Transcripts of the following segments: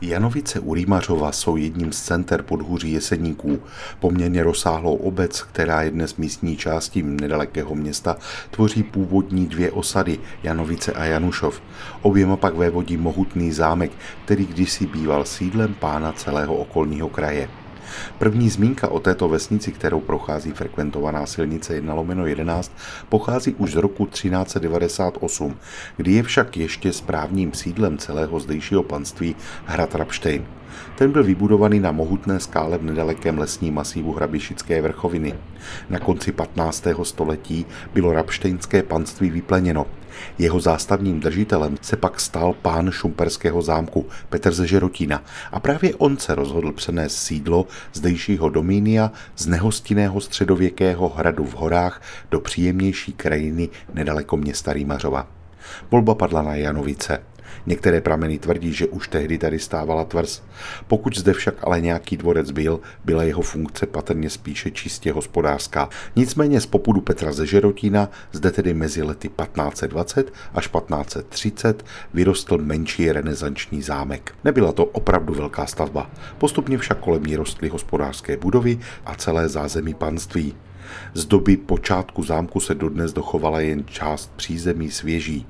Janovice u Rýmařova jsou jedním z center podhůří Jeseníků. Poměrně rozsáhlou obec, která je dnes místní částí nedalekého města, tvoří původní dvě osady, Janovice a Janušov. Oběma pak vévodí mohutný zámek, který kdysi býval sídlem pána celého okolního kraje. První zmínka o této vesnici, kterou prochází frekventovaná silnice 1 lomeno 11, pochází už z roku 1398, kdy je však ještě správním sídlem celého zdejšího panství hrad Rapštejn. Ten byl vybudovaný na mohutné skále v nedalekém lesním masívu Hrabišické vrchoviny. Na konci 15. století bylo Rapštejnské panství vypleněno. Jeho zástavním držitelem se pak stal pán šumperského zámku Petr ze Žerotína a právě on se rozhodl přenést sídlo zdejšího domínia z nehostinného středověkého hradu v horách do příjemnější krajiny nedaleko města Rýmařova. Volba padla na Janovice. Některé prameny tvrdí, že už tehdy tady stávala tvrz. Pokud zde však ale nějaký dvorec byl, byla jeho funkce patrně spíše čistě hospodářská. Nicméně z popudu Petra ze Žerotína zde tedy mezi lety 1520 až 1530 vyrostl menší renesanční zámek. Nebyla to opravdu velká stavba. Postupně však kolem ní rostly hospodářské budovy a celé zázemí panství. Z doby počátku zámku se dodnes dochovala jen část přízemí svěží.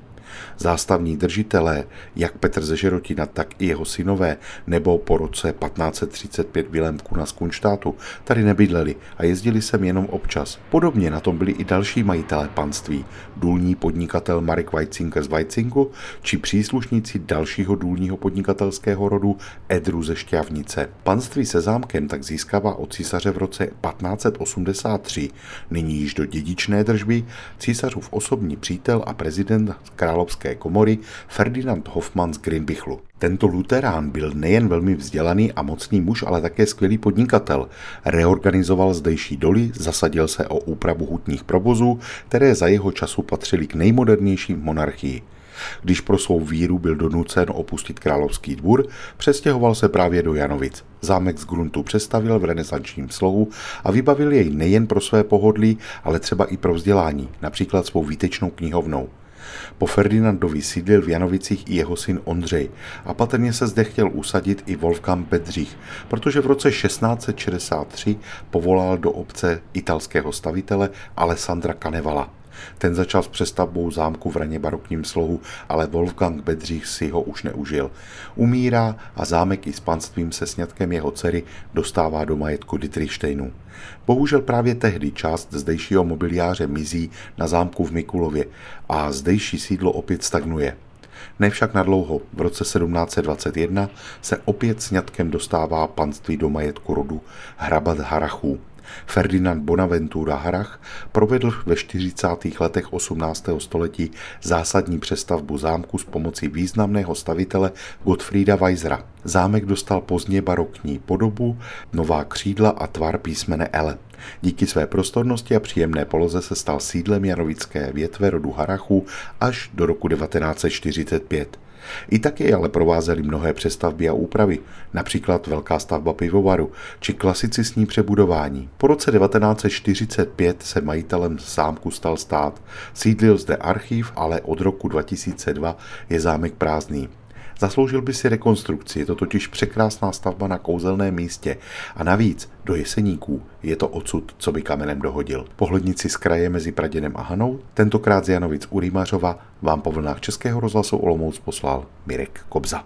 Zástavní držitelé, jak Petr ze Žerotina, tak i jeho synové, nebo po roce 1535 Vilém Kuna z Kunštátu, tady nebydleli a jezdili sem jenom občas. Podobně na tom byli i další majitelé panství, důlní podnikatel Marek Weitzinger z Weitzingu, či příslušníci dalšího důlního podnikatelského rodu Edru ze Šťavnice. Panství se zámkem tak získává od císaře v roce 1583, nyní již do dědičné držby, císařův osobní přítel a prezident král královské komory Ferdinand Hoffmann z Grimbichlu. Tento luterán byl nejen velmi vzdělaný a mocný muž, ale také skvělý podnikatel. Reorganizoval zdejší doly, zasadil se o úpravu hutních provozů, které za jeho času patřily k nejmodernějším monarchii. Když pro svou víru byl donucen opustit královský dvůr, přestěhoval se právě do Janovic. Zámek z gruntu přestavil v renesančním slohu a vybavil jej nejen pro své pohodlí, ale třeba i pro vzdělání, například svou výtečnou knihovnou. Po Ferdinandovi sídlil v Janovicích i jeho syn Ondřej a patrně se zde chtěl usadit i Wolfgang Bedřich, protože v roce 1663 povolal do obce italského stavitele Alessandra Canevala. Ten začal s přestavbou zámku v raně barokním slohu, ale Wolfgang Bedřich si ho už neužil. Umírá a zámek i s panstvím se sňatkem jeho dcery dostává do majetku Dietrichsteinů. Bohužel právě tehdy část zdejšího mobiliáře mizí na zámku v Mikulově a zdejší sídlo opět stagnuje. Ne však na dlouho. V roce 1721 se opět sňatkem dostává panství do majetku rodu Hrabat Harachů. Ferdinand Bonaventura Harach provedl ve 40. letech 18. století zásadní přestavbu zámku s pomocí významného stavitele Gottfrieda Weisera. Zámek dostal pozdně barokní podobu, nová křídla a tvar písmene L. Díky své prostornosti a příjemné poloze se stal sídlem janovické větve rodu Harachů až do roku 1945. I tak jej ale provázely mnohé přestavby a úpravy, například velká stavba pivovaru či klasicistní přebudování. Po roce 1945 se majitelem zámku stal stát. Sídlil zde archiv, ale od roku 2002 je zámek prázdný. Zasloužil by si rekonstrukci, je to totiž překrásná stavba na kouzelném místě a navíc do Jeseníků je to odsud, co by kamenem dohodil. Pohlednici z kraje mezi Praděnem a Hanou, tentokrát z Janovic u Rýmařova, vám po vlnách Českého rozhlasu Olomouc poslal Mirek Kobza.